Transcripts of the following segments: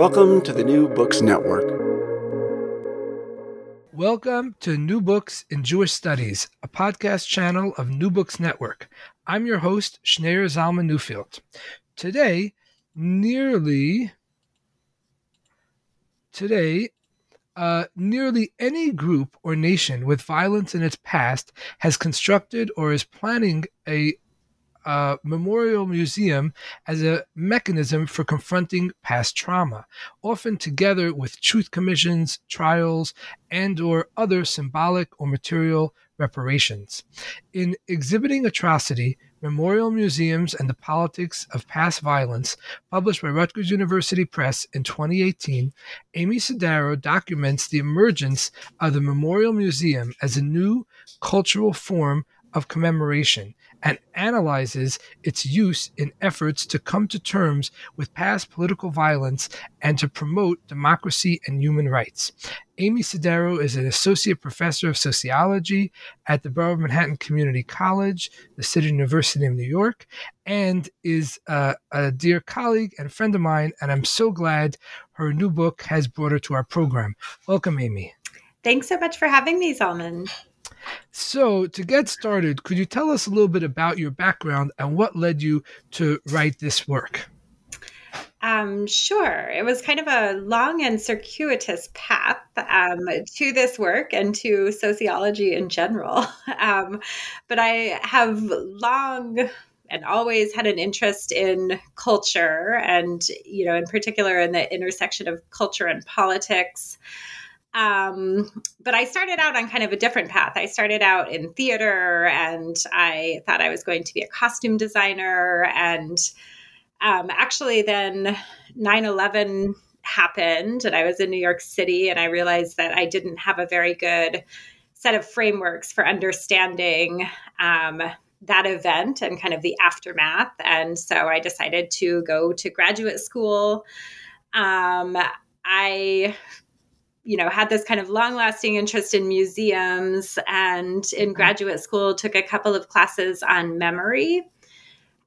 Welcome to the New Books Network. Welcome to New Books in Jewish Studies, a podcast channel of New Books Network. I'm your host, Schneur Zalman Newfield. Today, nearly today, uh, nearly any group or nation with violence in its past has constructed or is planning a uh, memorial museum as a mechanism for confronting past trauma, often together with truth commissions, trials, and or other symbolic or material reparations. In exhibiting atrocity, Memorial Museums and the Politics of Past Violence, published by Rutgers University Press in 2018, Amy Sodaro documents the emergence of the Memorial Museum as a new cultural form of commemoration and analyzes its use in efforts to come to terms with past political violence and to promote democracy and human rights. Amy Sodaro is an associate professor of sociology at the Borough of Manhattan Community College, the City University of New York, and is a, a dear colleague and friend of mine. And I'm so glad her new book has brought her to our program. Welcome, Amy. Thanks so much for having me, Zalman. So, to get started, could you tell us a little bit about your background and what led you to write this work? Um, sure. It was kind of a long and circuitous path um, to this work and to sociology in general. Um, but I have long and always had an interest in culture and, you know, in particular in the intersection of culture and politics. Um, but I started out on kind of a different path. I started out in theater and I thought I was going to be a costume designer. And um, actually, then 9 11 happened and I was in New York City and I realized that I didn't have a very good set of frameworks for understanding um, that event and kind of the aftermath. And so I decided to go to graduate school. Um, I you know had this kind of long lasting interest in museums and in mm-hmm. graduate school took a couple of classes on memory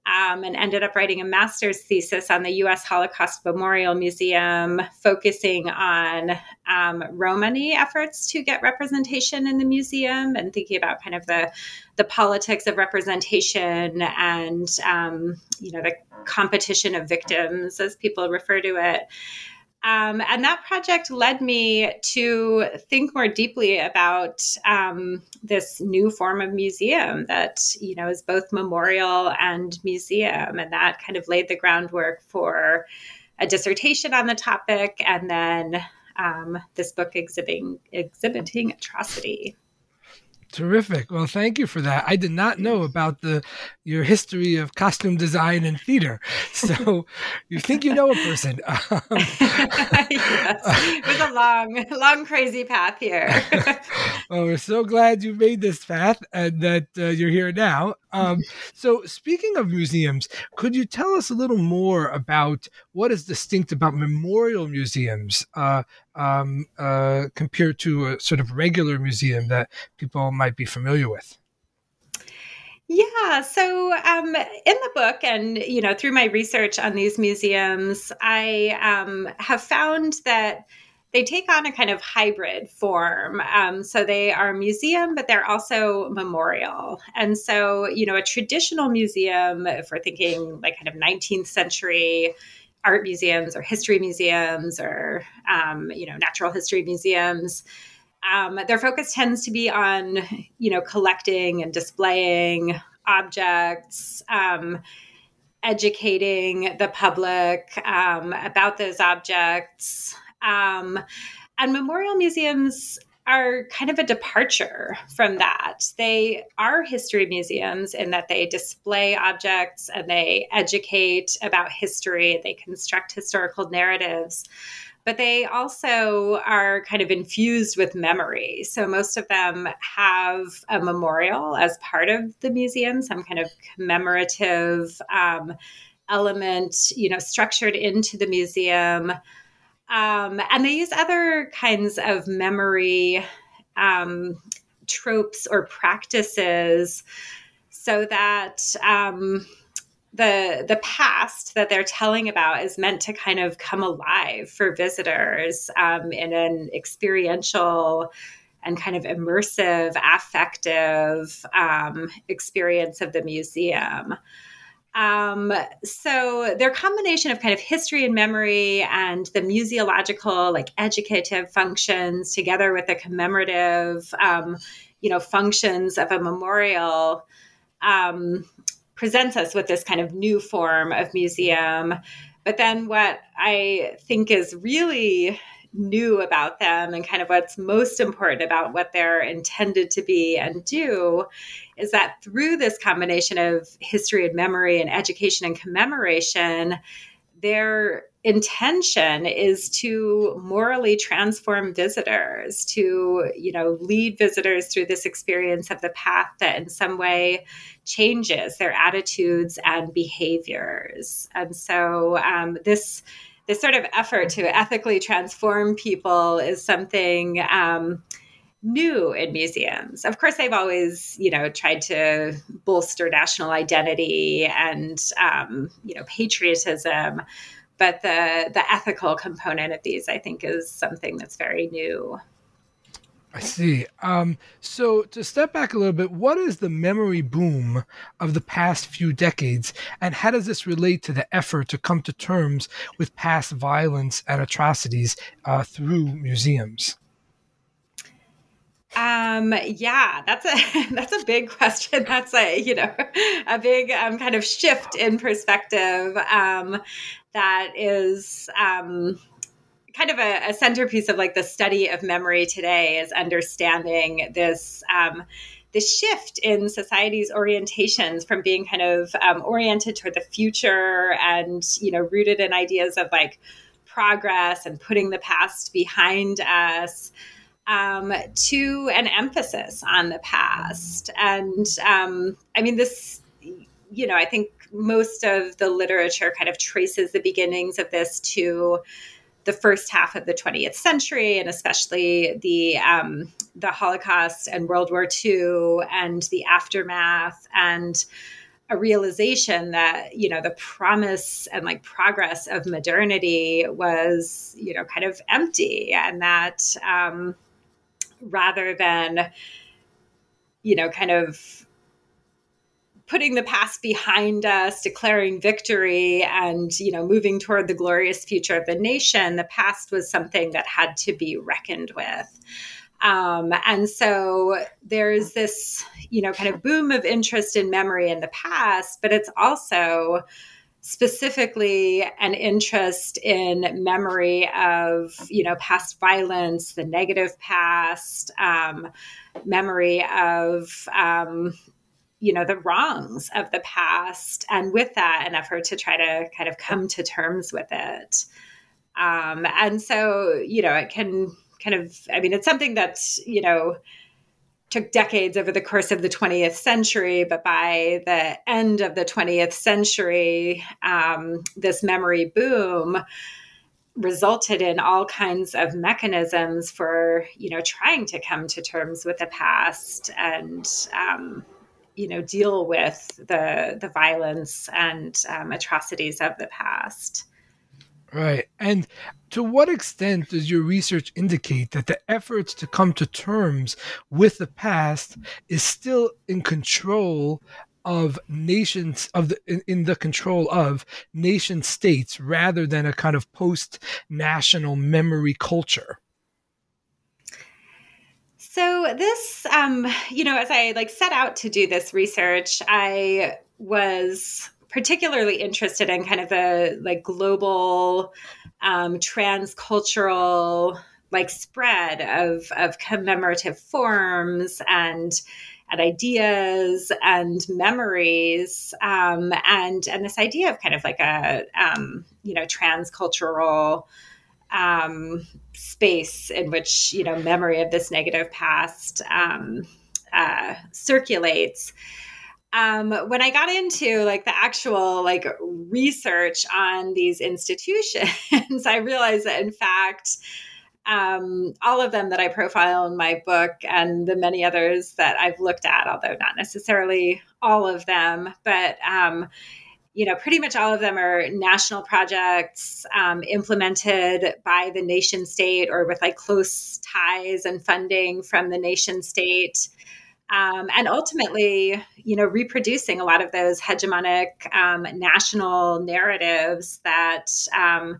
um, and ended up writing a master's thesis on the U.S. Holocaust Memorial Museum, focusing on um, Romani efforts to get representation in the museum and thinking about kind of the the politics of representation and um, you know the competition of victims, as people refer to it. Um, and that project led me to think more deeply about um, this new form of museum that you know is both memorial and museum, and that kind of laid the groundwork for a dissertation on the topic, and then um, this book exhibiting exhibiting atrocity. Terrific. Well, thank you for that. I did not know about the your history of costume design and theater. So you think you know a person. Um, yes. It was a long, long, crazy path here. well, we're so glad you made this path and that uh, you're here now. Um, so, speaking of museums, could you tell us a little more about what is distinct about memorial museums uh, um, uh, compared to a sort of regular museum that people might be familiar with? Yeah, so um, in the book, and you know, through my research on these museums, I um, have found that they take on a kind of hybrid form. Um, so they are a museum, but they're also memorial. And so, you know, a traditional museum, if we're thinking like kind of 19th century art museums or history museums or, um, you know, natural history museums, um, their focus tends to be on, you know, collecting and displaying objects um, educating the public um, about those objects. Um, and memorial museums are kind of a departure from that. They are history museums in that they display objects and they educate about history, they construct historical narratives. but they also are kind of infused with memory. So most of them have a memorial as part of the museum, some kind of commemorative um, element, you know, structured into the museum. Um, and they use other kinds of memory um, tropes or practices so that um, the the past that they're telling about is meant to kind of come alive for visitors um, in an experiential and kind of immersive, affective um, experience of the museum. Um, so their combination of kind of history and memory and the museological, like educative functions together with the commemorative, um, you know, functions of a memorial um, presents us with this kind of new form of museum. But then what I think is really new about them and kind of what's most important about what they're intended to be and do is that through this combination of history and memory and education and commemoration, their intention is to morally transform visitors to you know lead visitors through this experience of the path that in some way changes their attitudes and behaviors. And so um, this this sort of effort to ethically transform people is something um, new in museums. Of course, they've always, you know, tried to bolster national identity and, um, you know, patriotism. But the the ethical component of these, I think, is something that's very new. I see. Um, so to step back a little bit, what is the memory boom of the past few decades, and how does this relate to the effort to come to terms with past violence and atrocities uh, through museums? Um, yeah, that's a that's a big question. That's a you know a big um, kind of shift in perspective. Um, that is um, kind of a, a, centerpiece of like the study of memory today is understanding this um, this shift in society's orientations from being kind of um, oriented toward the future and you know rooted in ideas of like progress and putting the past behind us um, to an emphasis on the past. And um, I mean, this, you know, I think most of the literature kind of traces the beginnings of this to the first half of the 20th century, and especially the um, the Holocaust and World War II and the aftermath and a realization that you know the promise and like progress of modernity was you know kind of empty and that um, rather than you know kind of putting the past behind us declaring victory and you know moving toward the glorious future of the nation the past was something that had to be reckoned with. Um, and so there's this you know kind of boom of interest in memory in the past but it's also specifically an interest in memory of you know past violence the negative past um, memory of um, you know the wrongs of the past and with that an effort to try to kind of come to terms with it. Um, and so you know it can kind of i mean it's something that's you know took decades over the course of the 20th century, but by the end of the 20th century, um, this memory boom resulted in all kinds of mechanisms for you know trying to come to terms with the past and um, you know deal with the the violence and um, atrocities of the past. Right. And to what extent does your research indicate that the efforts to come to terms with the past is still in control of nations of the in, in the control of nation states rather than a kind of post national memory culture? So this, um, you know, as I like set out to do this research, I was particularly interested in kind of the like global um, transcultural like spread of of commemorative forms and and ideas and memories um, and and this idea of kind of like a um, you know transcultural um, space in which you know memory of this negative past um, uh, circulates. Um, when I got into like the actual like research on these institutions, I realized that in fact, um, all of them that I profile in my book and the many others that I've looked at, although not necessarily all of them, but um, you know, pretty much all of them are national projects um, implemented by the nation state or with like close ties and funding from the nation state. Um, and ultimately, you know, reproducing a lot of those hegemonic um, national narratives that um,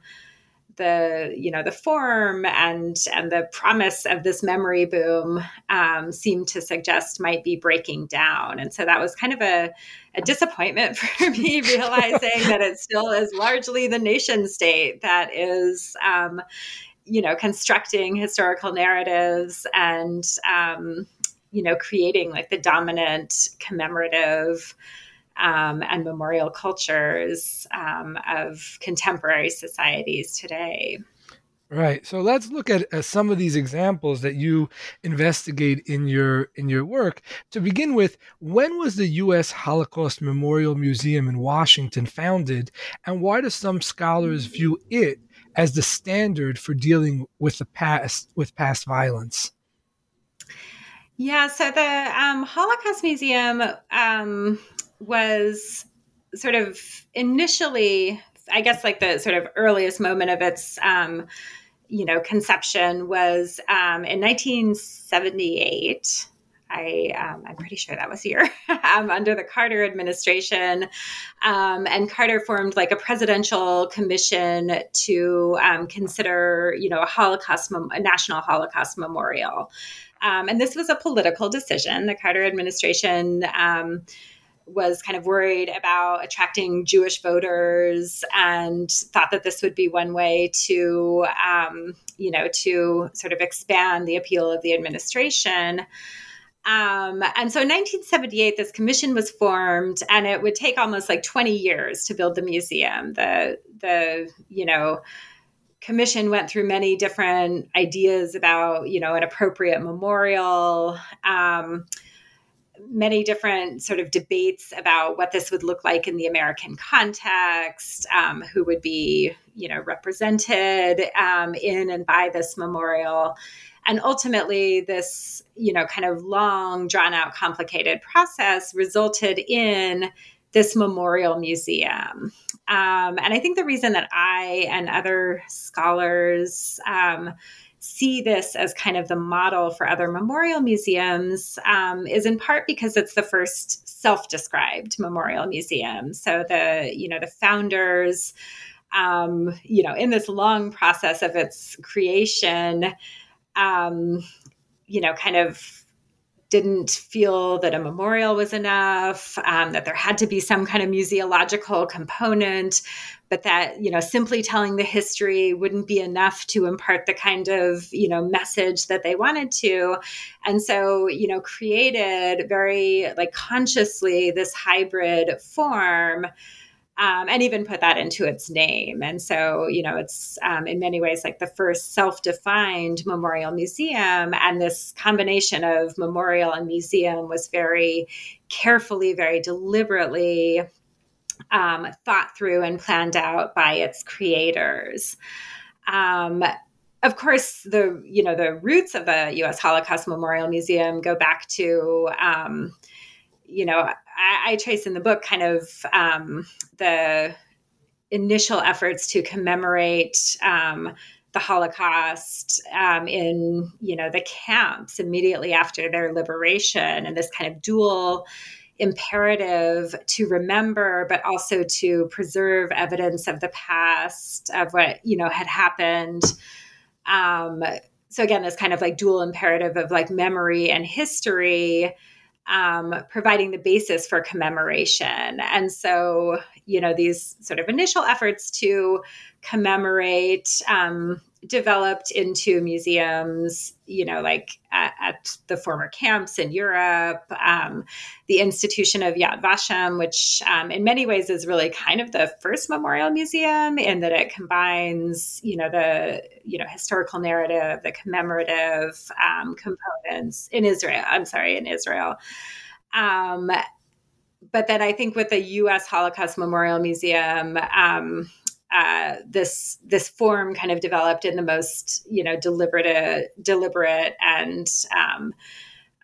the you know the form and and the promise of this memory boom um, seemed to suggest might be breaking down. And so that was kind of a, a disappointment for me realizing that it still is largely the nation state that is um, you know constructing historical narratives and um, you know creating like the dominant commemorative um, and memorial cultures um, of contemporary societies today. Right. So let's look at uh, some of these examples that you investigate in your in your work. To begin with, when was the U.S. Holocaust Memorial Museum in Washington founded, and why do some scholars view it as the standard for dealing with the past with past violence? Yeah. So the um, Holocaust Museum um, was sort of initially, I guess, like the sort of earliest moment of its, um, you know, conception was um, in 1978. I, um, I'm pretty sure that was here um, under the Carter administration. Um, and Carter formed like a presidential commission to um, consider, you know, a Holocaust, a national Holocaust memorial. Um, and this was a political decision. The Carter administration um, was kind of worried about attracting Jewish voters and thought that this would be one way to, um, you know, to sort of expand the appeal of the administration. Um, and so in 1978, this commission was formed, and it would take almost like 20 years to build the museum. The the you know commission went through many different ideas about you know an appropriate memorial. Um, many different sort of debates about what this would look like in the American context, um, who would be, you know, represented um, in and by this memorial. And ultimately, this, you know, kind of long, drawn out, complicated process resulted in this memorial museum. Um, and I think the reason that I and other scholars um, see this as kind of the model for other memorial museums um, is in part because it's the first self-described memorial museum. So the you know the founders, um, you know, in this long process of its creation, um, you know, kind of didn't feel that a memorial was enough, um, that there had to be some kind of museological component, but that you know simply telling the history wouldn't be enough to impart the kind of you know message that they wanted to, and so you know created very like consciously this hybrid form um, and even put that into its name. And so, you know, it's um, in many ways like the first self defined memorial museum. And this combination of memorial and museum was very carefully, very deliberately um, thought through and planned out by its creators. Um, of course, the you know the roots of the U.S. Holocaust Memorial Museum go back to um, you know I, I trace in the book kind of um, the initial efforts to commemorate um, the Holocaust um, in you know the camps immediately after their liberation, and this kind of dual imperative to remember, but also to preserve evidence of the past of what you know had happened. Um, so again, this kind of like dual imperative of like memory and history um, providing the basis for commemoration. And so, you know, these sort of initial efforts to commemorate um, developed into museums, you know, like at, at the former camps in Europe, um, the institution of Yad Vashem, which um, in many ways is really kind of the first memorial museum in that it combines, you know, the, you know, historical narrative, the commemorative um, components in Israel. I'm sorry, in Israel. Um, but then I think with the U.S. Holocaust Memorial Museum, um, uh, this this form kind of developed in the most you know deliberate deliberate and um,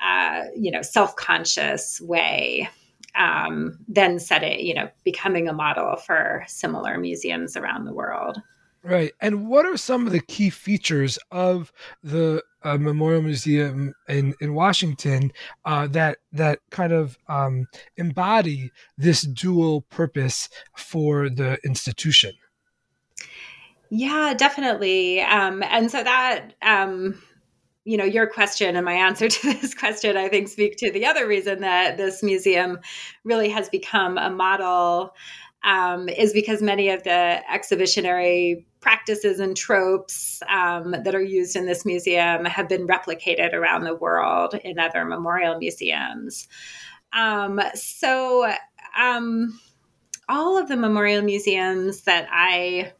uh, you know self conscious way. Um, then set it you know becoming a model for similar museums around the world. Right. And what are some of the key features of the uh, Memorial Museum in, in Washington uh, that that kind of um, embody this dual purpose for the institution? Yeah, definitely. Um, and so that, um, you know, your question and my answer to this question, I think, speak to the other reason that this museum really has become a model um, is because many of the exhibitionary practices and tropes um, that are used in this museum have been replicated around the world in other memorial museums. Um, so, um, all of the memorial museums that I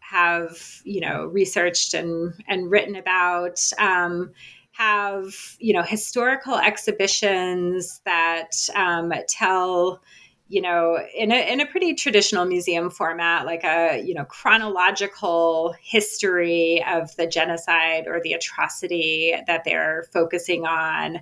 have you know researched and and written about um, have you know historical exhibitions that um, tell you know in a, in a pretty traditional museum format like a you know chronological history of the genocide or the atrocity that they're focusing on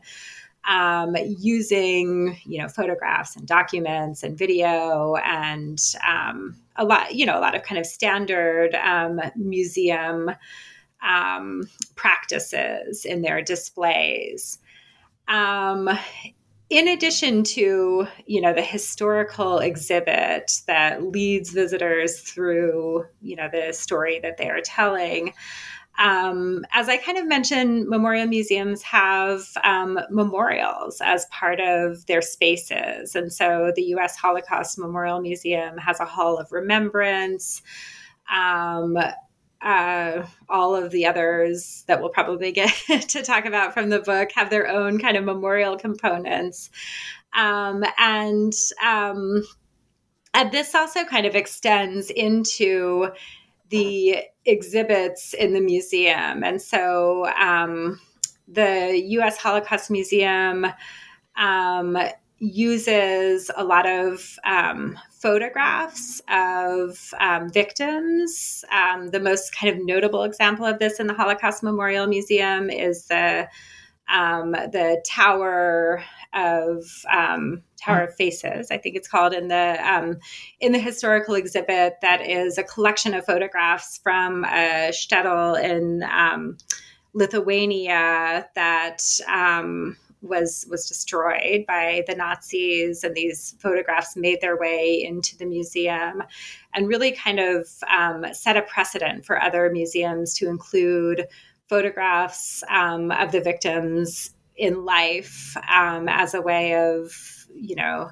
um, using you know photographs and documents and video and um, a lot you know a lot of kind of standard um, museum um, practices in their displays. Um, in addition to you know the historical exhibit that leads visitors through you know the story that they are telling um, as I kind of mentioned, memorial museums have um, memorials as part of their spaces. And so the US Holocaust Memorial Museum has a Hall of Remembrance. Um, uh, all of the others that we'll probably get to talk about from the book have their own kind of memorial components. Um, and, um, and this also kind of extends into the exhibits in the museum. And so um, the U.S. Holocaust Museum um, uses a lot of um, photographs of um, victims. Um, the most kind of notable example of this in the Holocaust Memorial Museum is the um, the Tower of um, Tower of Faces, I think it's called in the um, in the historical exhibit. That is a collection of photographs from a shtetl in um, Lithuania that was was destroyed by the Nazis, and these photographs made their way into the museum, and really kind of um, set a precedent for other museums to include photographs um, of the victims in life um, as a way of, you know,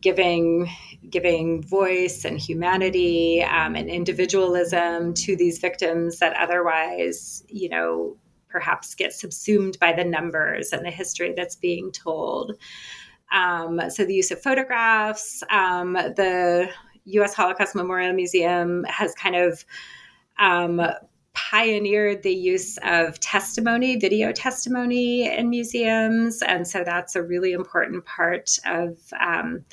giving giving voice and humanity um, and individualism to these victims that otherwise, you know, perhaps get subsumed by the numbers and the history that's being told. Um, so the use of photographs, um, the U.S. Holocaust Memorial Museum has kind of um, pioneered the use of testimony, video testimony in museums. And so that's a really important part of um,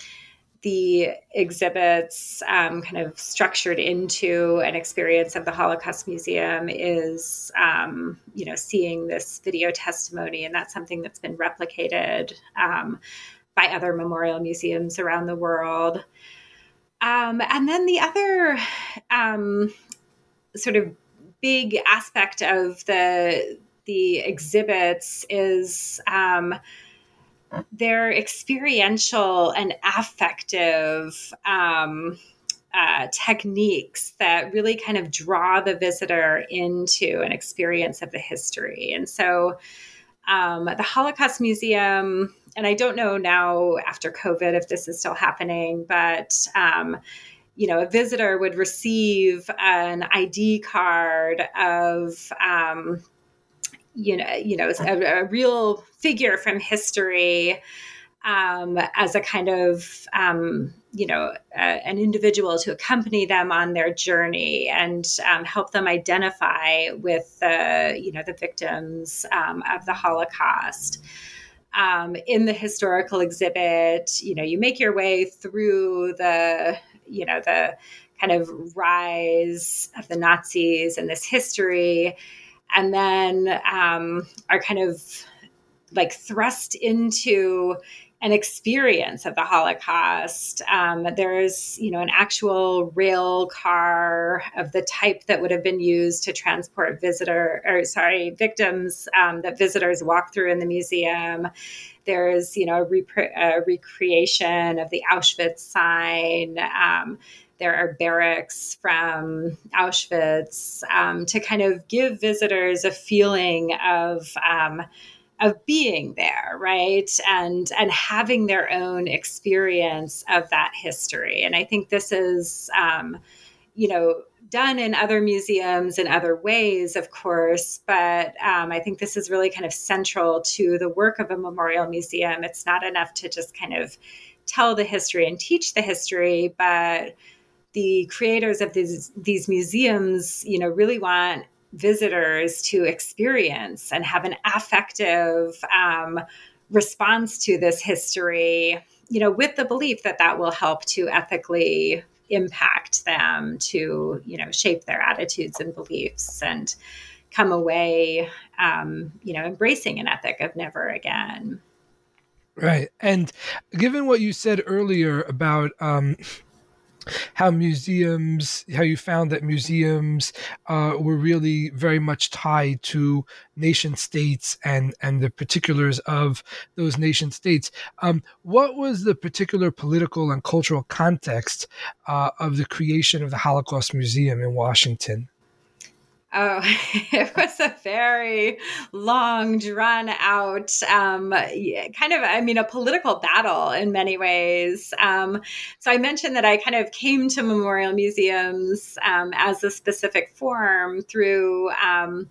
the exhibits, um, kind of structured into an experience of the Holocaust Museum, is um, you know seeing this video testimony, and that's something that's been replicated um, by other memorial museums around the world. Um, and then the other um, sort of big aspect of the the exhibits is um, their experiential and affective um, uh, techniques that really kind of draw the visitor into an experience of the history. And so, um, the Holocaust Museum, and I don't know now after COVID if this is still happening, but um, you know, a visitor would receive an ID card of, um, you know, you know, a, a real figure from history um, as a kind of um, you know uh, an individual to accompany them on their journey and um, help them identify with the you know the victims um, of the Holocaust. Um, in the historical exhibit, you know, you make your way through the you know the kind of rise of the Nazis and this history, and then um, are kind of like thrust into an experience of the Holocaust. Um, there's, you know, an actual rail car of the type that would have been used to transport visitor or sorry victims um, that visitors walk through in the museum. There's, you know, a, rep- a recreation of the Auschwitz sign. Um, there are barracks from Auschwitz um, to kind of give visitors a feeling of um, of being there right? And and having their own experience of that history. And i think this is um, you know done in other museums in other ways of course but um, i think this is really kind of central to the work of a memorial museum. It's not enough to just kind of tell the history and teach the history but the creators of these these museums you know really want visitors to experience and have an affective um, response to this history, you know, with the belief that that will help to ethically impact them to, you know, shape their attitudes and beliefs and come away, um, you know, embracing an ethic of never again. Right. And given what you said earlier about um, how museums, how you found that museums uh, were really very much tied to nation states and and the particulars of those nation states. Um, what was the particular political and cultural context uh, of the creation of the Holocaust Museum in Washington? Oh, it was a very long, drawn out, um, kind of, I mean, a political battle in many ways. Um, so I mentioned that I kind of came to memorial museums um, as a specific form through um,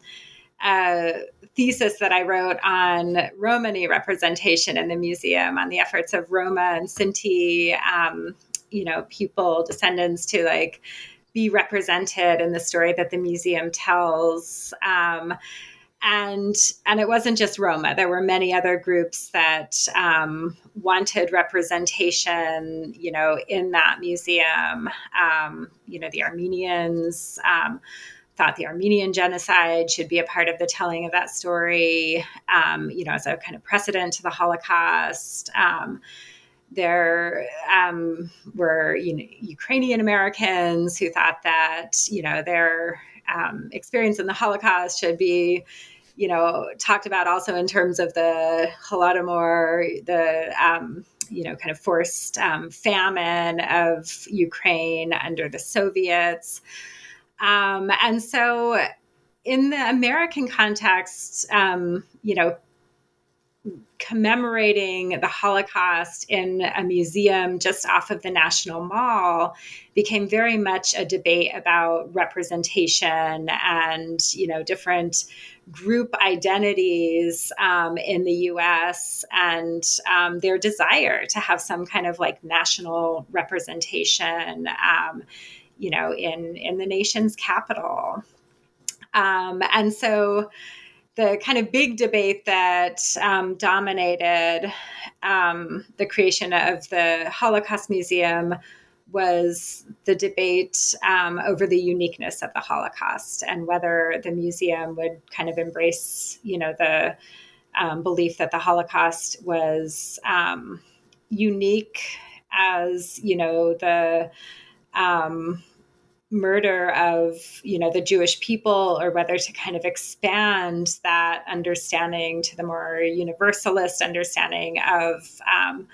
a thesis that I wrote on Romani representation in the museum, on the efforts of Roma and Sinti, um, you know, people, descendants to like, be represented in the story that the museum tells. Um, and and it wasn't just Roma. There were many other groups that um, wanted representation, you know, in that museum. Um, you know, the Armenians um, thought the Armenian genocide should be a part of the telling of that story. Um, you know, as a kind of precedent to the Holocaust. There um, were you know, Ukrainian Americans who thought that you know their um, experience in the Holocaust should be you know talked about also in terms of the Holodomor, the um, you know kind of forced um, famine of Ukraine under the Soviets, um, and so in the American context, um, you know commemorating the Holocaust in a museum just off of the National Mall became very much a debate about representation and you know different group identities um, in the U.S. and um, their desire to have some kind of like national representation, um, you know, in in the nation's capital, um, and so the kind of big debate that um, dominated um, the creation of the Holocaust Museum was the debate um, over the uniqueness of the Holocaust and whether the museum would kind of embrace, you know, the um, belief that the Holocaust was um, unique as, you know, the um, murder of you know the Jewish people, or whether to kind of expand that understanding to the more universalist understanding of um,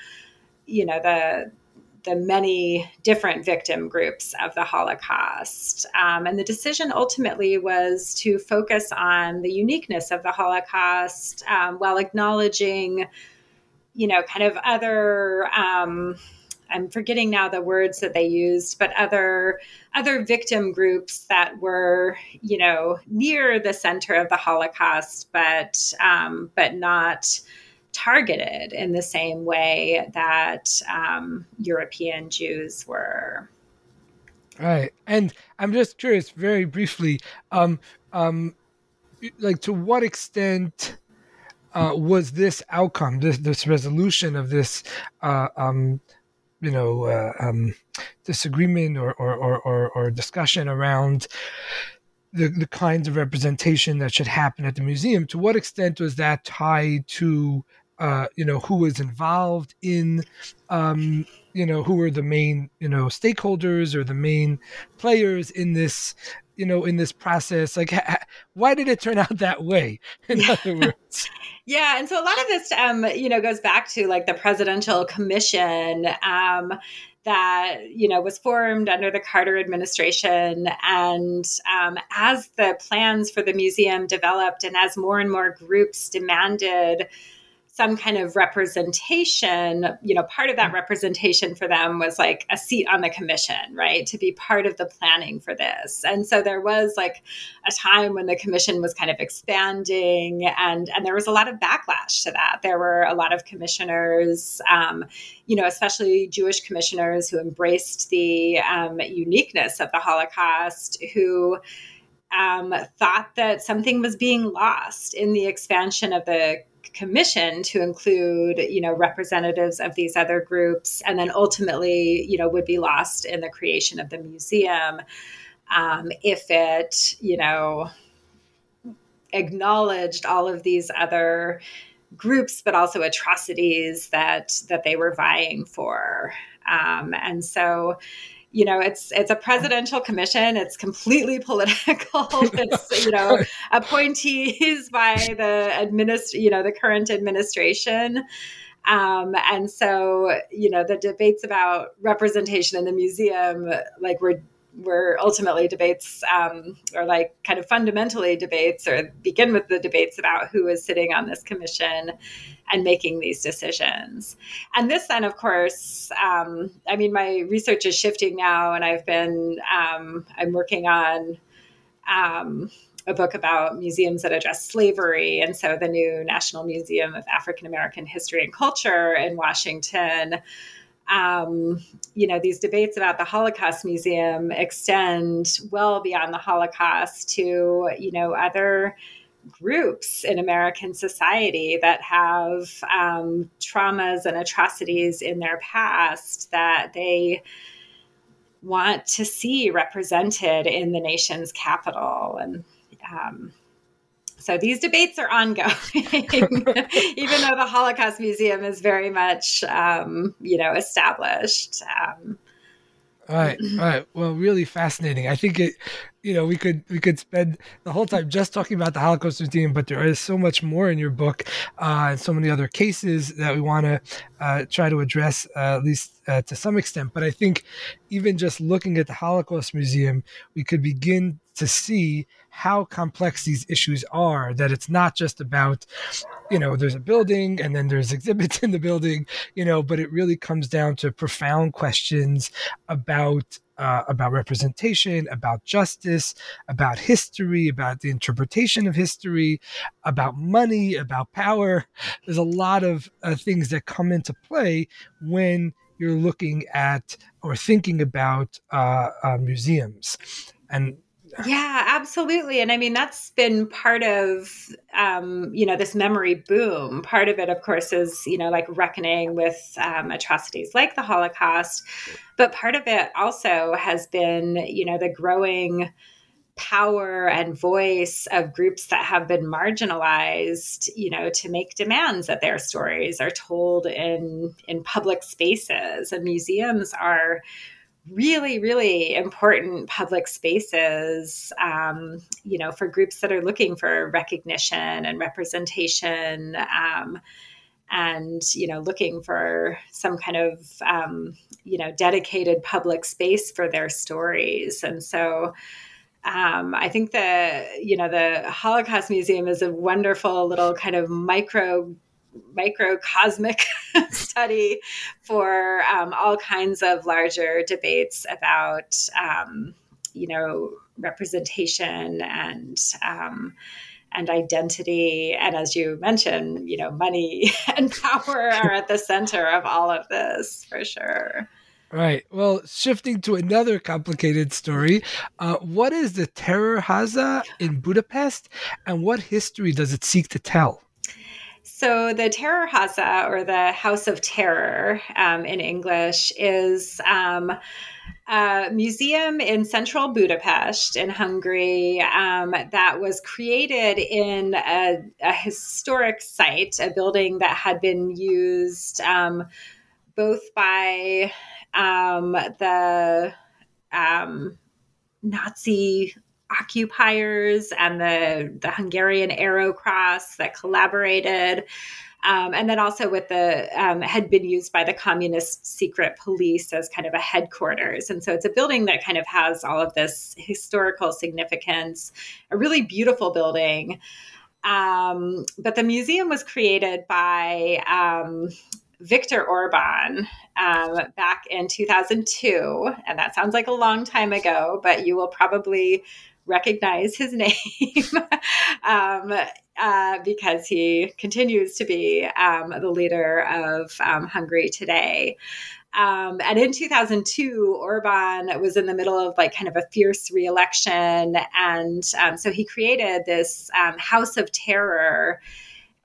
you know the the many different victim groups of the Holocaust. Um, and the decision ultimately was to focus on the uniqueness of the Holocaust um, while acknowledging, you know, kind of other um, I'm forgetting now the words that they used, but other other victim groups that were, you know, near the center of the Holocaust, but um, but not targeted in the same way that um, European Jews were. Right, and I'm just curious, very briefly, um, um, like to what extent uh, was this outcome, this this resolution of this, uh, um, you know, uh, um, disagreement or or, or or discussion around the the kinds of representation that should happen at the museum? To what extent was that tied to uh, you know who was involved in um, you know who were the main you know stakeholders or the main players in this you know in this process. Like ha- why did it turn out that way? In other words. Yeah and so a lot of this um, you know goes back to like the presidential commission um, that you know was formed under the Carter administration, and um, as the plans for the museum developed, and as more and more groups demanded some kind of representation, you know, part of that representation for them was like a seat on the commission, right? To be part of the planning for this. And so there was like a time when the commission was kind of expanding and and there was a lot of backlash to that. There were a lot of commissioners, um, you know, especially Jewish commissioners who embraced the um, uniqueness of the Holocaust, who um, thought that something was being lost in the expansion of the commission to include you know representatives of these other groups and then ultimately you know would be lost in the creation of the museum um, if it you know acknowledged all of these other groups but also atrocities that that they were vying for. Um, and so you know it's it's a presidential commission. It's completely political. It's you know appointees by the administ you know the current administration. Um, and so you know the debates about representation in the museum like were were ultimately debates um, or like kind of fundamentally debates or begin with the debates about who is sitting on this commission and making these decisions. And this then of course um, i mean my research is shifting now and i've been um, i'm working on um, a book about museums that address slavery. And so the new national museum of african american history and culture in washington. Um, you know, these debates about the Holocaust Museum extend well beyond the Holocaust to, you know, other groups in American society that have um, traumas and atrocities in their past that they want to see represented in the nation's capital. And um, so these debates are ongoing, even though the Holocaust Museum is very much, um, you know, established. Um, all right, all right. Well, really fascinating. I think it, you know, we could we could spend the whole time just talking about the Holocaust Museum, but there is so much more in your book, uh, and so many other cases that we want to uh, try to address, uh, at least uh, to some extent. But I think even just looking at the Holocaust Museum, we could begin to see how complex these issues are that it's not just about you know there's a building and then there's exhibits in the building you know but it really comes down to profound questions about uh, about representation, about justice, about history, about the interpretation of history, about money, about power. There's a lot of uh, things that come into play when you're looking at or thinking about uh, uh museums. And yeah, absolutely. And I mean, that's been part of, um, you know, this memory boom. Part of it, of course, is, you know, like reckoning with um, atrocities like the Holocaust. But part of it also has been, you know, the growing power and voice of groups that have been marginalized you know to make demands that their stories are told in in public spaces and museums are really, really important public spaces, um, you know, for groups that are looking for recognition and representation. Um, and you know looking for some kind of um, you know dedicated public space for their stories and so um, I think the you know the Holocaust Museum is a wonderful little kind of micro microcosmic study for um, all kinds of larger debates about, um, you know, representation and um, and identity and as you mentioned you know money and power are at the center of all of this for sure Right. Well, shifting to another complicated story, uh, what is the Terror Haza in Budapest, and what history does it seek to tell? So, the Terror Terrorháza, or the House of Terror um, in English, is um, a museum in central Budapest in Hungary um, that was created in a, a, historic site, a building that had been used um, both by um, the um, Nazi occupiers and the the Hungarian Arrow Cross that collaborated. Um, and then also with the um, had been used by the communist secret police as kind of a headquarters and so it's a building that kind of has all of this historical significance a really beautiful building um, but the museum was created by um, Viktor Orban um, back in 2002. And that sounds like a long time ago, but you will probably recognize his name um, uh, because he continues to be um, the leader of um, Hungary today. Um, and in 2002, Orban was in the middle of like kind of a fierce reelection. And um, so he created this um, House of Terror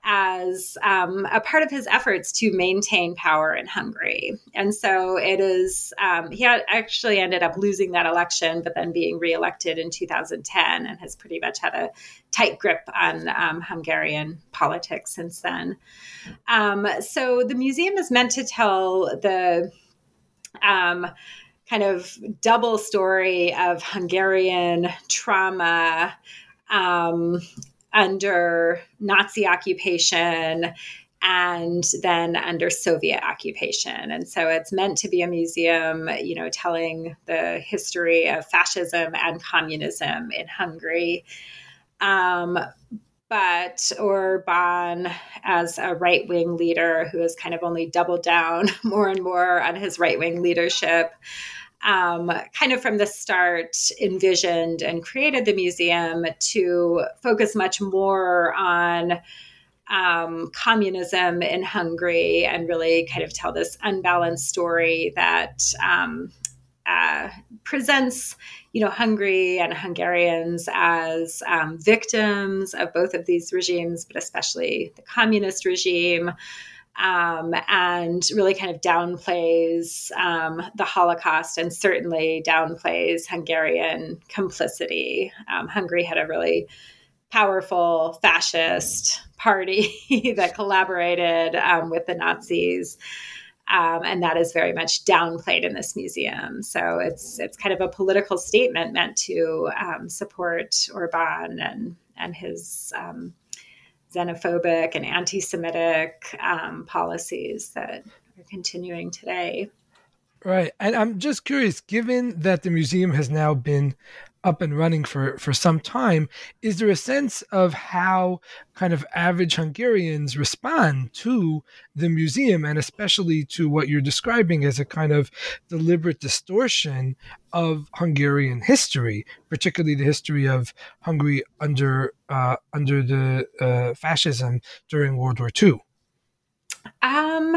as um, a part of his efforts to maintain power in Hungary. And so it is, um, he actually ended up losing that election, but then being reelected in 2010 and has pretty much had a tight grip on um, Hungarian politics since then. Um, so the museum is meant to tell the um, kind of double story of Hungarian trauma um, under Nazi occupation and then under Soviet occupation. And so it's meant to be a museum, you know, telling the history of fascism and communism in Hungary. Um, but Orban, as a right wing leader who has kind of only doubled down more and more on his right wing leadership, um, kind of from the start envisioned and created the museum to focus much more on um, communism in Hungary and really kind of tell this unbalanced story that um, uh, presents, you know, Hungary and Hungarians as um, victims of both of these regimes, but especially the communist regime um, and really kind of downplays um, the Holocaust and certainly downplays Hungarian complicity. Um, Hungary had a really powerful fascist party that collaborated um, with the Nazis. Um, and that is very much downplayed in this museum. So it's it's kind of a political statement meant to um, support Orban and and his xenophobic and anti Semitic um, policies that are continuing today. Right. And I'm just curious, given that the museum has now been up and running for, for some time, is there a sense of how kind of average Hungarians respond to the museum and especially to what you're describing as a kind of deliberate distortion of Hungarian history, particularly the history of Hungary under uh, under the uh, fascism during World War II? Um,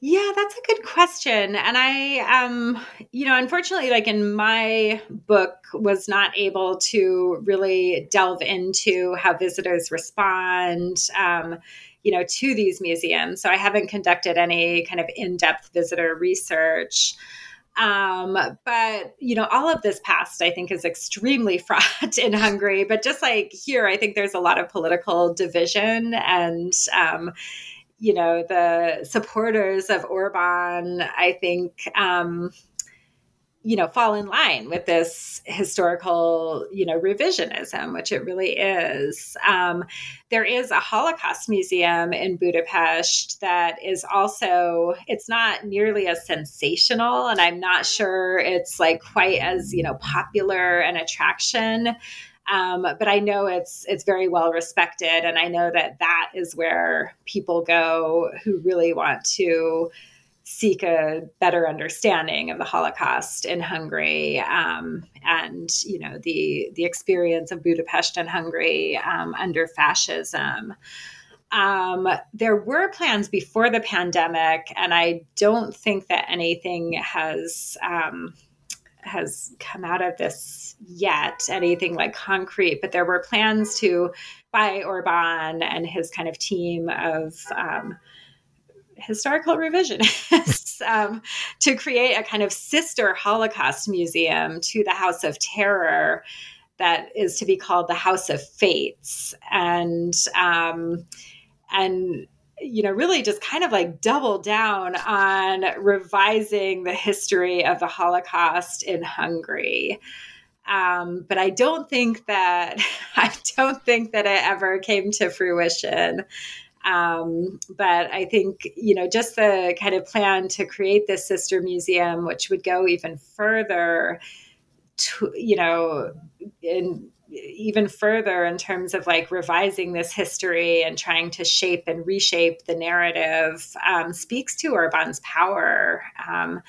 yeah, that's a good question. And I, um, you know, unfortunately, like in my book, was not able to really delve into how visitors respond, um, you know, to these museums. So I haven't conducted any kind of in depth visitor research. Um, but you know, all of this past, I think, is extremely fraught in Hungary. But just like here, I think there's a lot of political division and um, you know, the supporters of Orban, I think, um, you know, fall in line with this historical, you know, revisionism, which it really is. Um, there is a Holocaust museum in Budapest that is also, it's not nearly as sensational, and I'm not sure it's like quite as, you know, popular an attraction Um, but I know it's it's very well respected, and I know that that is where people go who really want to seek a better understanding of the Holocaust in Hungary um, and you know the the experience of Budapest and Hungary um, under fascism. Um, there were plans before the pandemic, and I don't think that anything has um, has come out of this yet, anything like concrete. But there were plans to by Orban and his kind of team of um, historical revisionists um, to create a kind of sister Holocaust museum to the House of Terror that is to be called the House of Fates, and um, and you know really just kind of like double down on revising the history of the Holocaust in Hungary. Um, but I don't think that I don't think that it ever came to fruition. Um, but I think, you know, just the kind of plan to create this sister museum, which would go even further to, you know, in even further in terms of like revising this history and trying to shape and reshape the narrative um, speaks to Orban's power um,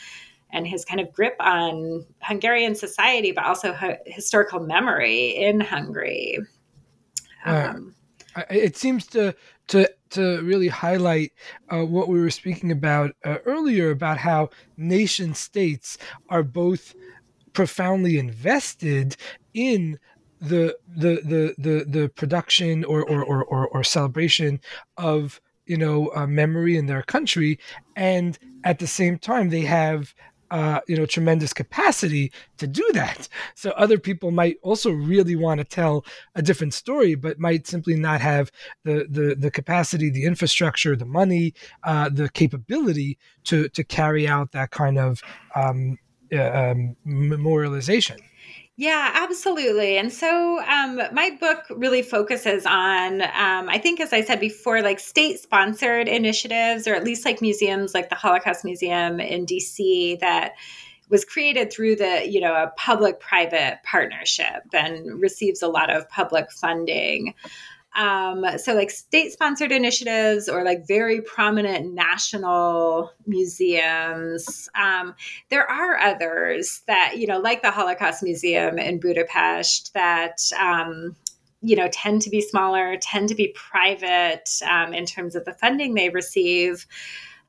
and his kind of grip on Hungarian society, but also historical memory in Hungary. Um, uh, it seems to to to really highlight uh, what we were speaking about uh, earlier about how nation states are both profoundly invested in the the the the, the production or or, or or or celebration of you know uh, memory in their country and at the same time they have uh, you know tremendous capacity to do that. So other people might also really want to tell a different story, but might simply not have the the, the capacity, the infrastructure, the money, uh, the capability to to carry out that kind of um, uh, um, memorialization. Yeah, absolutely. And so um, my book really focuses on, um, I think, as I said before, like state sponsored initiatives, or at least like museums like the Holocaust Museum in DC that was created through the, you know, a public private partnership and receives a lot of public funding. Um, so, like state sponsored initiatives or like very prominent national museums. Um, there are others that, you know, like the Holocaust Museum in Budapest, that um, you know tend to be smaller tend to be private um, in terms of the funding they receive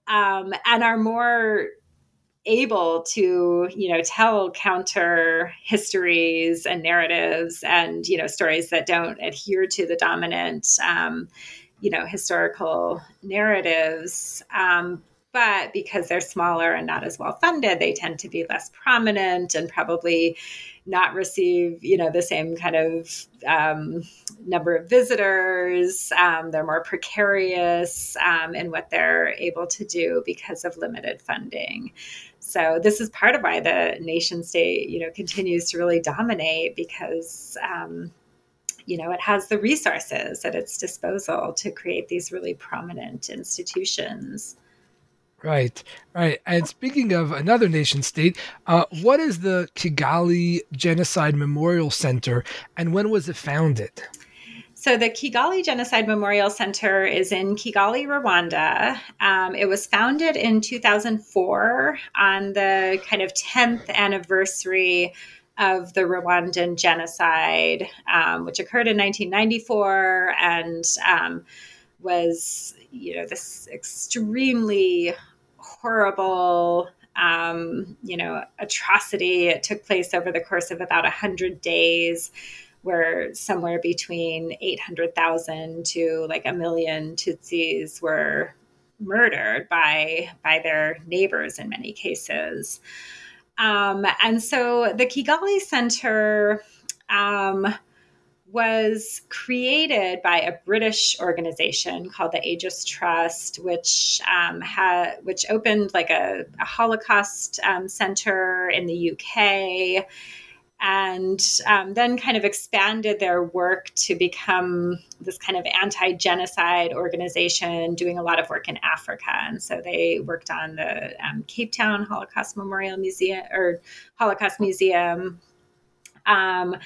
um, and are more able to you know tell counter histories and narratives and you know stories that don't adhere to the dominant um, you know historical narratives um, but because they're smaller and not as well funded they tend to be less prominent and probably not receive you know the same kind of um, number of visitors. Um, they're more precarious um, in what they're able to do because of limited funding so this is part of why the nation state, you know, continues to really dominate because, um, you know, it has the resources at its disposal to create these really prominent institutions. Right, right. And speaking of another nation state, uh, what is the Kigali Genocide Memorial Center and when was it founded? So, the Kigali Genocide Memorial Center is in Kigali, Rwanda. Um, it was founded in 2004 on the kind of 10th anniversary of the Rwandan genocide, um, which occurred in 1994 and um, was, you know, this extremely horrible um, you know, atrocity. It took place over the course of about 100 days where somewhere between 800,000 to like a million Tutsis were murdered by by their neighbors in many cases. Um, and so the Kigali Center um, was created by a British organization called the Aegis Trust, which um, had which opened like a, a Holocaust um, center in the UK and um, then kind of expanded their work to become this kind of anti genocide organization doing a lot of work in Africa. And so they worked on the um, Cape Town Holocaust Memorial Museum or Holocaust Museum. Um,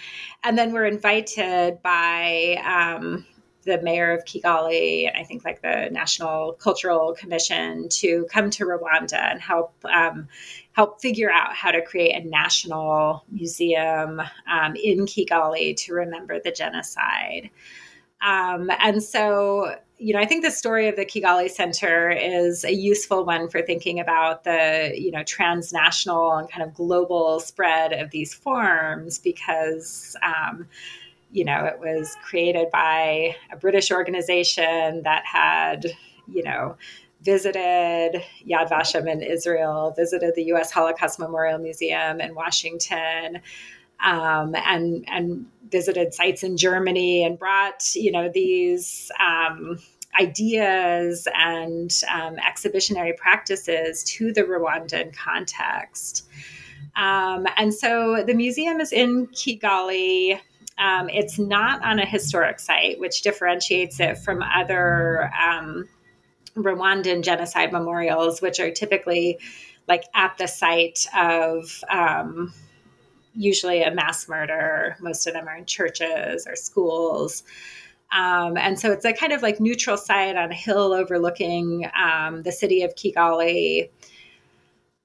and then we're invited by um, the mayor of Kigali and I think like the National Cultural Commission to come to Rwanda and help um, help figure out how to create a national museum um, in Kigali to remember the genocide. Um, and so, you know, I think the story of the Kigali Center is a useful one for thinking about the, you know, transnational and kind of global spread of these forms because, um, you know, it was created by a British organization that had, you know, visited Yad Vashem in Israel, visited the U.S. Holocaust Memorial Museum in Washington, um, and and visited sites in Germany and brought you know these um, ideas and um, exhibitionary practices to the Rwandan context. Um, and so the museum is in Kigali. Um, it's not on a historic site, which differentiates it from other um, Rwandan genocide memorials, which are typically like at the site of um, usually a mass murder. Most of them are in churches or schools. Um, and so it's a kind of like neutral site on a hill overlooking um, the city of Kigali.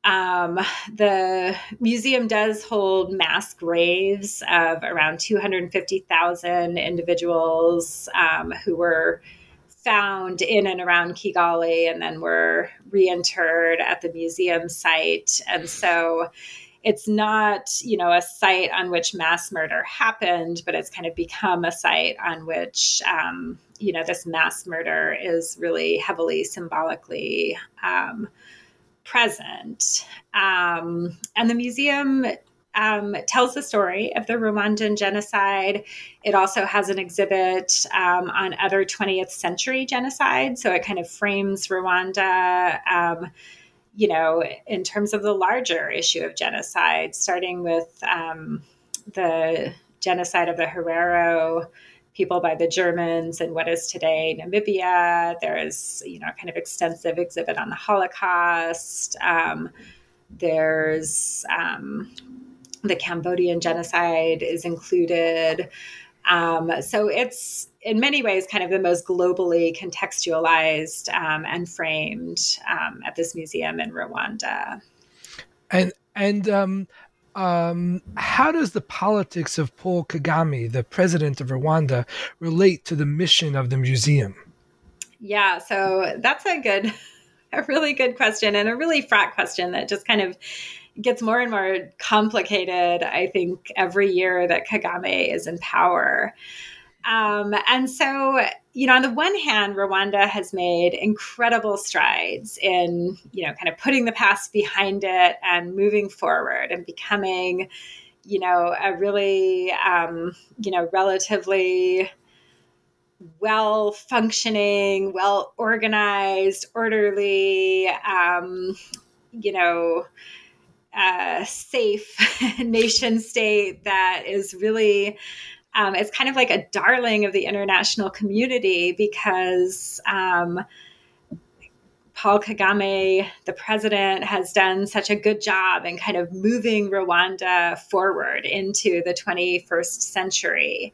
Um, the museum does hold mass graves of around 250,000 individuals um, who were found in and around Kigali and then were reinterred at the museum site. And so it's not, you know, a site on which mass murder happened, but it's kind of become a site on which, um, you know, this mass murder is really heavily symbolically um, present. Um, and the museum um, tells the story of the Rwandan genocide. It also has an exhibit um, on other 20th century genocide. So it kind of frames Rwanda um, you know, in terms of the larger issue of genocide, starting with um, the genocide of the Herero people by the Germans in what is today Namibia. There's, you know, kind of extensive exhibit on the Holocaust. Um, there's um, the Cambodian genocide is included. Um, so it's in many ways kind of the most globally contextualized um, and framed um, at this museum in Rwanda. And and um, how does the politics of Paul Kagame, the president of Rwanda, relate to the mission of the museum? Yeah, so that's a good, a really good question, and a really fraught question that just kind of gets more and more complicated. I think every year that Kagame is in power. Um, and so, you know, on the one hand, Rwanda has made incredible strides in, you know, kind of putting the past behind it and moving forward and becoming, you know, a really, um, you know, relatively well functioning, well organized, orderly, um, you know, uh, safe nation state that is really um, it's kind of like a darling of the international community because um, Paul Kagame, the president, has done such a good job in kind of moving Rwanda forward into the 21st century.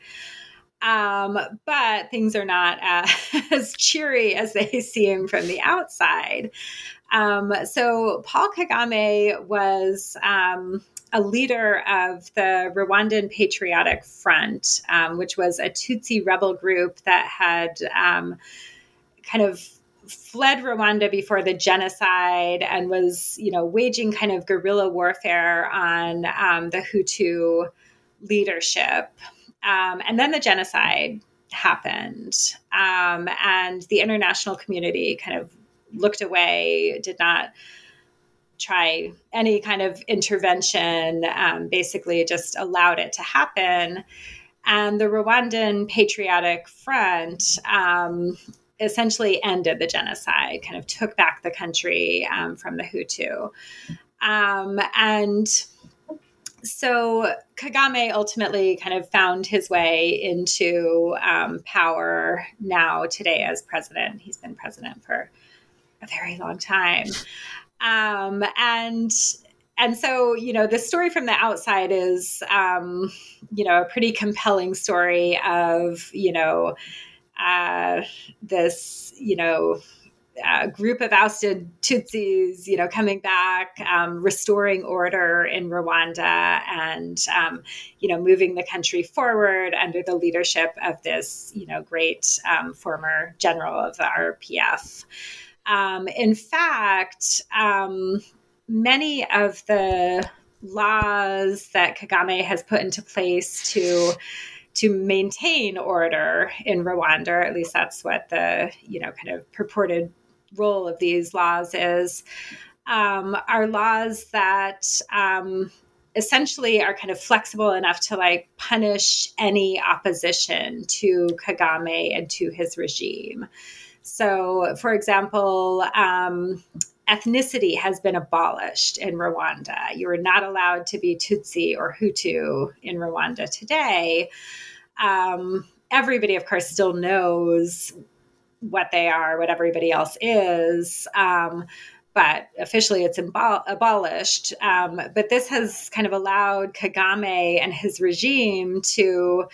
Um, but things are not uh, as cheery as they seem from the outside. Um, so Paul Kagame was um, a leader of the Rwandan Patriotic Front, um, which was a Tutsi rebel group that had um, kind of fled Rwanda before the genocide and was, you know, waging kind of guerrilla warfare on um, the Hutu leadership. Um, and then the genocide happened, um, and the international community kind of looked away, did not try any kind of intervention, um, basically just allowed it to happen. And the Rwandan Patriotic Front um, essentially ended the genocide, kind of took back the country um, from the Hutu. Um, and so Kagame ultimately kind of found his way into um, power now, today, as president. He's been president for a very long time. Um, and and so, you know, the story from the outside is, um, you know, a pretty compelling story of, you know, uh, this, you know, uh, group of ousted Tutsis, you know, coming back, um, restoring order in Rwanda, and um, you know, moving the country forward under the leadership of this, you know, great um, former general of the RPF. Um, in fact, um, many of the laws that Kagame has put into place to to maintain order in Rwanda, or at least that's what the you know kind of purported role of these laws is, um, are laws that um, essentially are kind of flexible enough to like punish any opposition to Kagame and to his regime. So, for example, um, ethnicity has been abolished in Rwanda. You are not allowed to be Tutsi or Hutu in Rwanda today. Um, everybody, of course, still knows what they are, what everybody else is. Um, but officially it's abol- abolished. Um, but this has kind of allowed Kagame and his regime to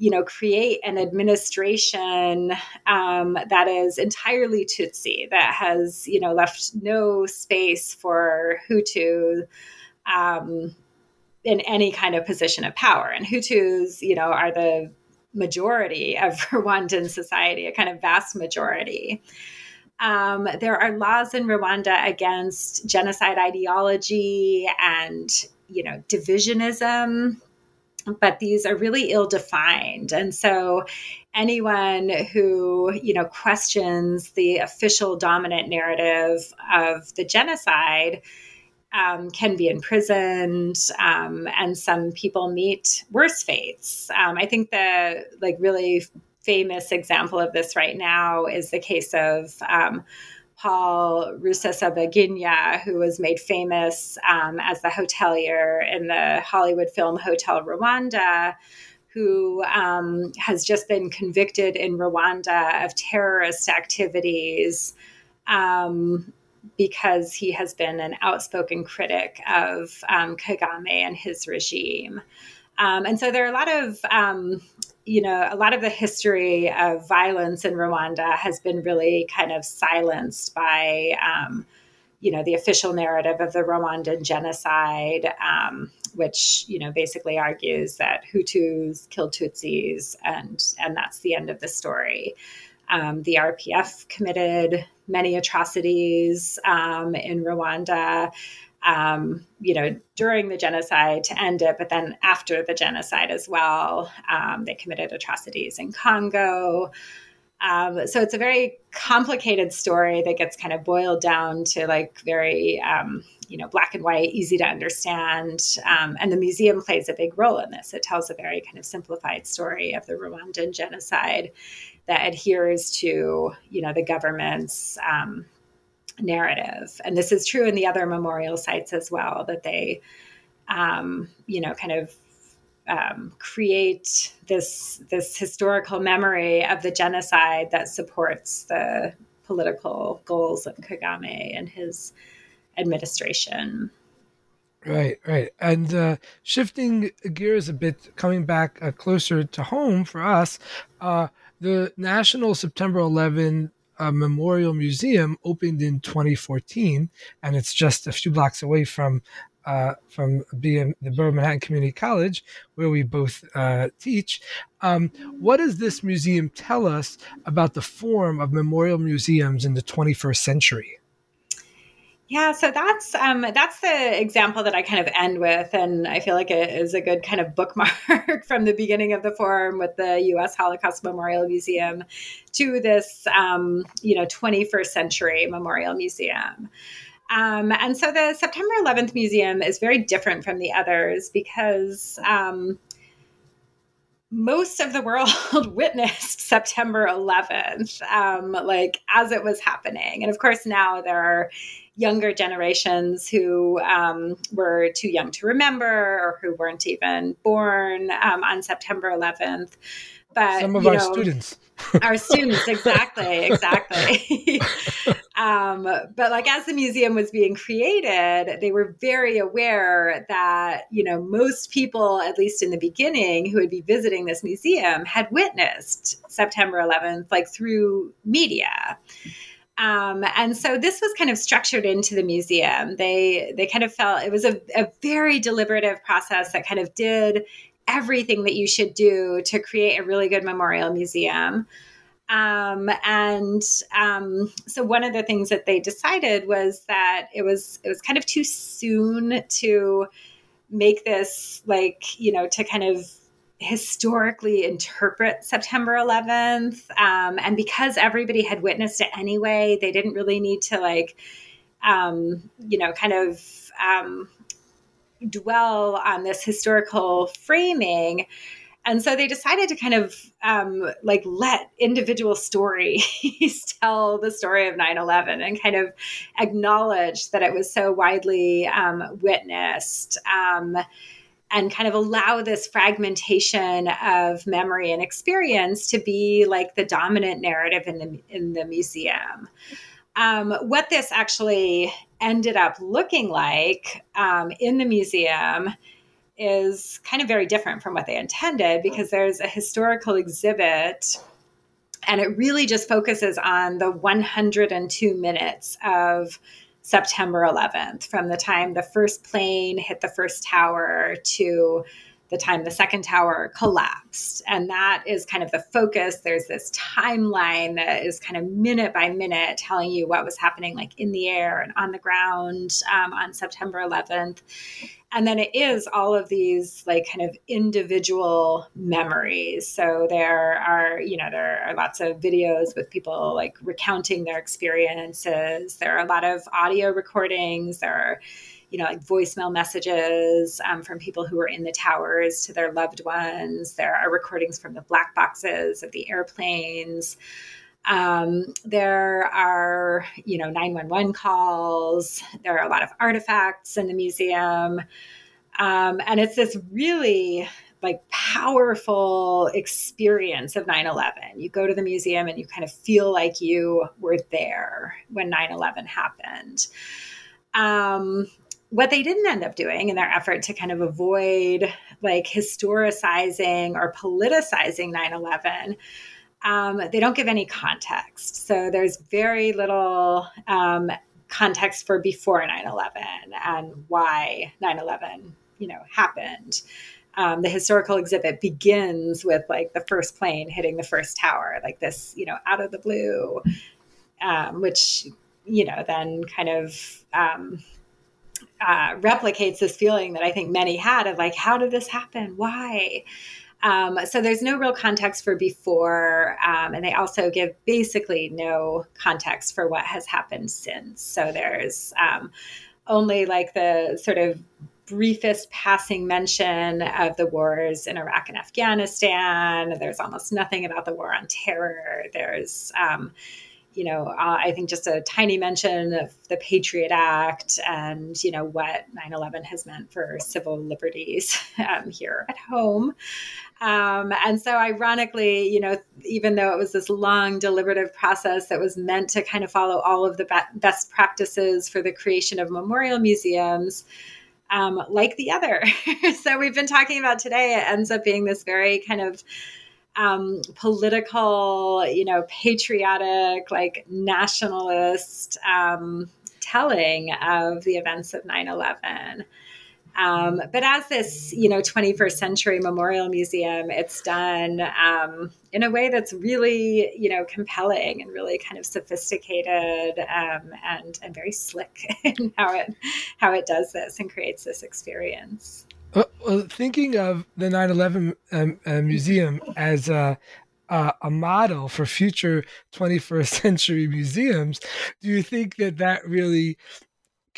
you know, create an administration um, that is entirely Tutsi, that has, you know, left no space for Hutu um, in any kind of position of power. And Hutus, you know, are the majority of Rwandan society, a kind of vast majority. Um, there are laws in Rwanda against genocide ideology and, you know, divisionism but these are really ill defined. And so anyone who, you know, questions the official dominant narrative of the genocide um, can be imprisoned, um, and some people meet worse fates. Um, I think the like really famous example of this right now is the case of um, Paul Rusesabagina, who was made famous um, as the hotelier in the Hollywood film Hotel Rwanda, who um, has just been convicted in Rwanda of terrorist activities um, because he has been an outspoken critic of um, Kagame and his regime. Um, and so there are a lot of um, you know, a lot of the history of violence in Rwanda has been really kind of silenced by, um, you know, the official narrative of the Rwandan genocide, um, which you know basically argues that Hutus killed Tutsis, and and that's the end of the story. Um, the RPF committed many atrocities um, in Rwanda um, you know, during the genocide to end it, but then after the genocide as well. Um, they committed atrocities in Congo. Um, so it's a very complicated story that gets kind of boiled down to like very, um, you know, black and white, easy to understand. Um, and the museum plays a big role in this. It tells a very kind of simplified story of the Rwandan genocide that adheres to, you know, the government's um, narrative. And this is true in the other memorial sites as well, that they, um, you know, kind of um, create this this historical memory of the genocide that supports the political goals of Kagame and his administration. Right, right. And uh, shifting gears a bit, coming back uh, closer to home for us, uh, the National September 11 uh, Memorial Museum opened in 2014, and it's just a few blocks away from uh, from BM, the Borough Manhattan Community College, where we both uh, teach. Um, what does this museum tell us about the form of memorial museums in the 21st century? Yeah, so that's um, that's the example that I kind of end with, and I feel like it is a good kind of bookmark from the beginning of the forum with the U.S. Holocaust Memorial Museum to this, um, you know, 21st century Memorial Museum. Um, and so the September 11th Museum is very different from the others because um, most of the world witnessed September 11th, um, like as it was happening. And of course, now there are younger generations who um, were too young to remember or who weren't even born um, on September 11th. But some of our know, students, our students, exactly, exactly. Um, but like as the museum was being created, they were very aware that, you know, most people, at least in the beginning, who would be visiting this museum had witnessed September 11th, like through media. Um, and so this was kind of structured into the museum. They they kind of felt it was a, a very deliberative process that kind of did everything that you should do to create a really good memorial museum. Um, and um, so one of the things that they decided was that it was it was kind of too soon to make this like you know to kind of historically interpret September 11th. Um, and because everybody had witnessed it anyway, they didn't really need to like um, you know kind of um, dwell on this historical framing and so they decided to kind of um, like let individual stories tell the story of 9-11 and kind of acknowledge that it was so widely um, witnessed um, and kind of allow this fragmentation of memory and experience to be like the dominant narrative in the in the museum. Um, what this actually ended up looking like um, in the museum is kind of very different from what they intended because there's a historical exhibit and it really just focuses on the 102 minutes of September 11th from the time the first plane hit the first tower to the time the second tower collapsed. And that is kind of the focus. There's this timeline that is kind of minute by minute telling you what was happening, like in the air and on the ground um, on September 11th. And then it is all of these like kind of individual memories. So there are, you know, there are lots of videos with people like recounting their experiences. There are a lot of audio recordings. There are, you know, like voicemail messages um, from people who were in the towers to their loved ones. There are recordings from the black boxes of the airplanes. Um, there are, you know, 911 calls. There are a lot of artifacts in the museum. Um, and it's this really like powerful experience of 9-11 you go to the museum and you kind of feel like you were there when 9-11 happened um, what they didn't end up doing in their effort to kind of avoid like historicizing or politicizing 9 11, um, they don't give any context. So there's very little um, context for before 9 11 and why 9 11 you know happened um, the historical exhibit begins with like the first plane hitting the first tower like this you know out of the blue um, which you know then kind of um, uh, replicates this feeling that I think many had of like, how did this happen? Why? Um, so there's no real context for before, um, and they also give basically no context for what has happened since. So there's um, only like the sort of briefest passing mention of the wars in Iraq and Afghanistan. There's almost nothing about the war on terror. There's um, you know, uh, I think just a tiny mention of the Patriot Act and, you know, what 9 11 has meant for civil liberties um, here at home. Um, and so, ironically, you know, even though it was this long deliberative process that was meant to kind of follow all of the be- best practices for the creation of memorial museums, um, like the other. so, we've been talking about today, it ends up being this very kind of um, political, you know, patriotic, like nationalist um, telling of the events of 9 11. Um, but as this, you know, 21st century memorial museum, it's done um, in a way that's really, you know, compelling and really kind of sophisticated um, and and very slick in how it how it does this and creates this experience. Well, thinking of the 9/11 um, uh, museum as a, a model for future 21st century museums, do you think that that really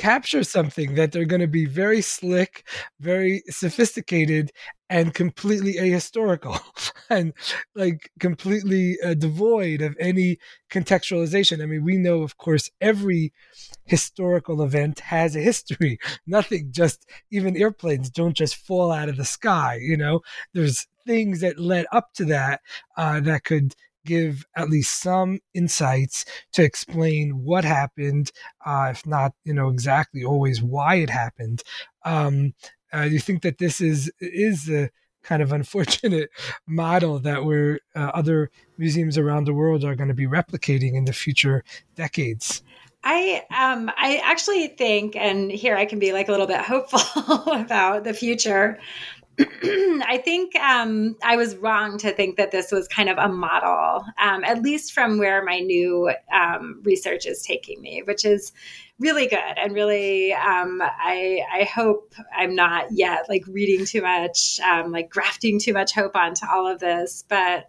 capture something that they're going to be very slick, very sophisticated, and completely ahistorical and like completely uh, devoid of any contextualization. I mean, we know, of course, every historical event has a history. Nothing just, even airplanes don't just fall out of the sky. You know, there's things that led up to that uh, that could give at least some insights to explain what happened, uh, if not, you know, exactly always why it happened. Um, uh, you think that this is is the kind of unfortunate model that we're uh, other museums around the world are going to be replicating in the future decades. I um I actually think, and here I can be like a little bit hopeful about the future. I think um, I was wrong to think that this was kind of a model, um, at least from where my new um, research is taking me, which is really good and really. Um, I I hope I'm not yet like reading too much, um, like grafting too much hope onto all of this, but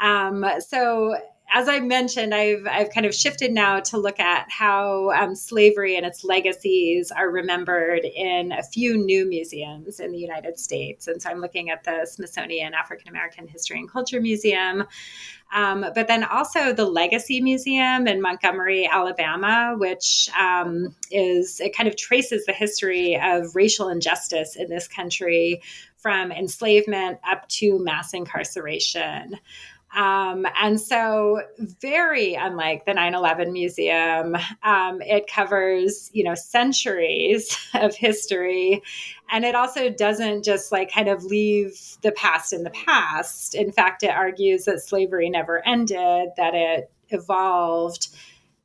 um, so as I mentioned, I've I've kind of shifted now to look at how um, slavery and its legacies are remembered in a few new museums in the United States, and so I'm looking at the Smithsonian African American History and Culture Museum, um, but then also the Legacy Museum in Montgomery, Alabama, which um, is it kind of traces the history of racial injustice in this country from enslavement up to mass incarceration. Um, and so, very unlike the 9 11 Museum, um, it covers, you know, centuries of history. And it also doesn't just like kind of leave the past in the past. In fact, it argues that slavery never ended, that it evolved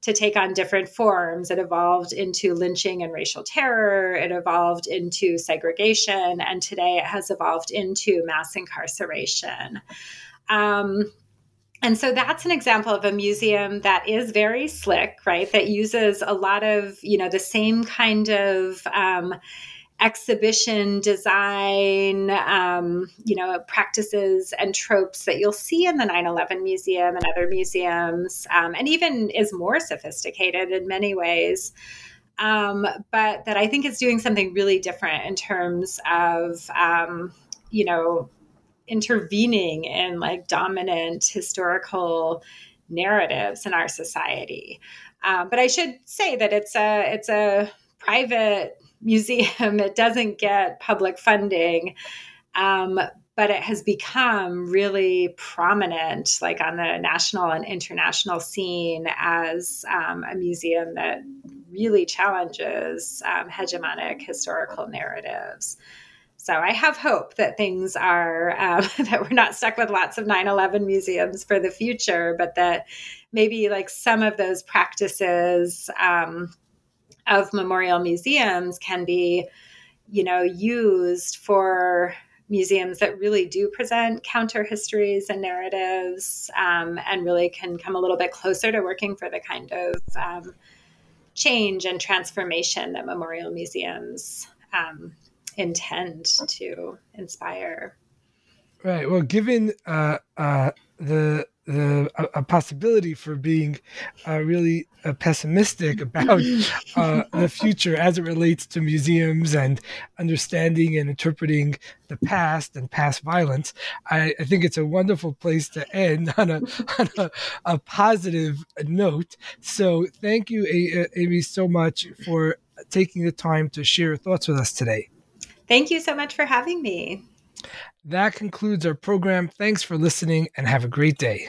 to take on different forms. It evolved into lynching and racial terror. It evolved into segregation. And today it has evolved into mass incarceration. Um, and so that's an example of a museum that is very slick, right? That uses a lot of, you know, the same kind of um, exhibition design, um, you know, practices and tropes that you'll see in the 9 11 Museum and other museums, um, and even is more sophisticated in many ways. Um, but that I think is doing something really different in terms of, um, you know, intervening in like dominant historical narratives in our society. Um, but I should say that it's a it's a private museum. It doesn't get public funding. Um, but it has become really prominent, like on the national and international scene, as um, a museum that really challenges um, hegemonic historical narratives. So I have hope that things are, um, that we're not stuck with lots of 9 11 museums for the future, but that maybe like some of those practices um, of memorial museums can be, you know, used for museums that really do present counter histories and narratives um, and really can come a little bit closer to working for the kind of um, change and transformation that memorial museums um, intend to inspire. Right. Well, given uh, uh, the the a, a, possibility for being uh, really uh, pessimistic about uh, the future as it relates to museums and understanding and interpreting the past and past violence, I, I think it's a wonderful place to end on a on a, a positive note. So, thank you, Amy, so much for taking the time to share your thoughts with us today. Thank you so much for having me. That concludes our program. Thanks for listening and have a great day.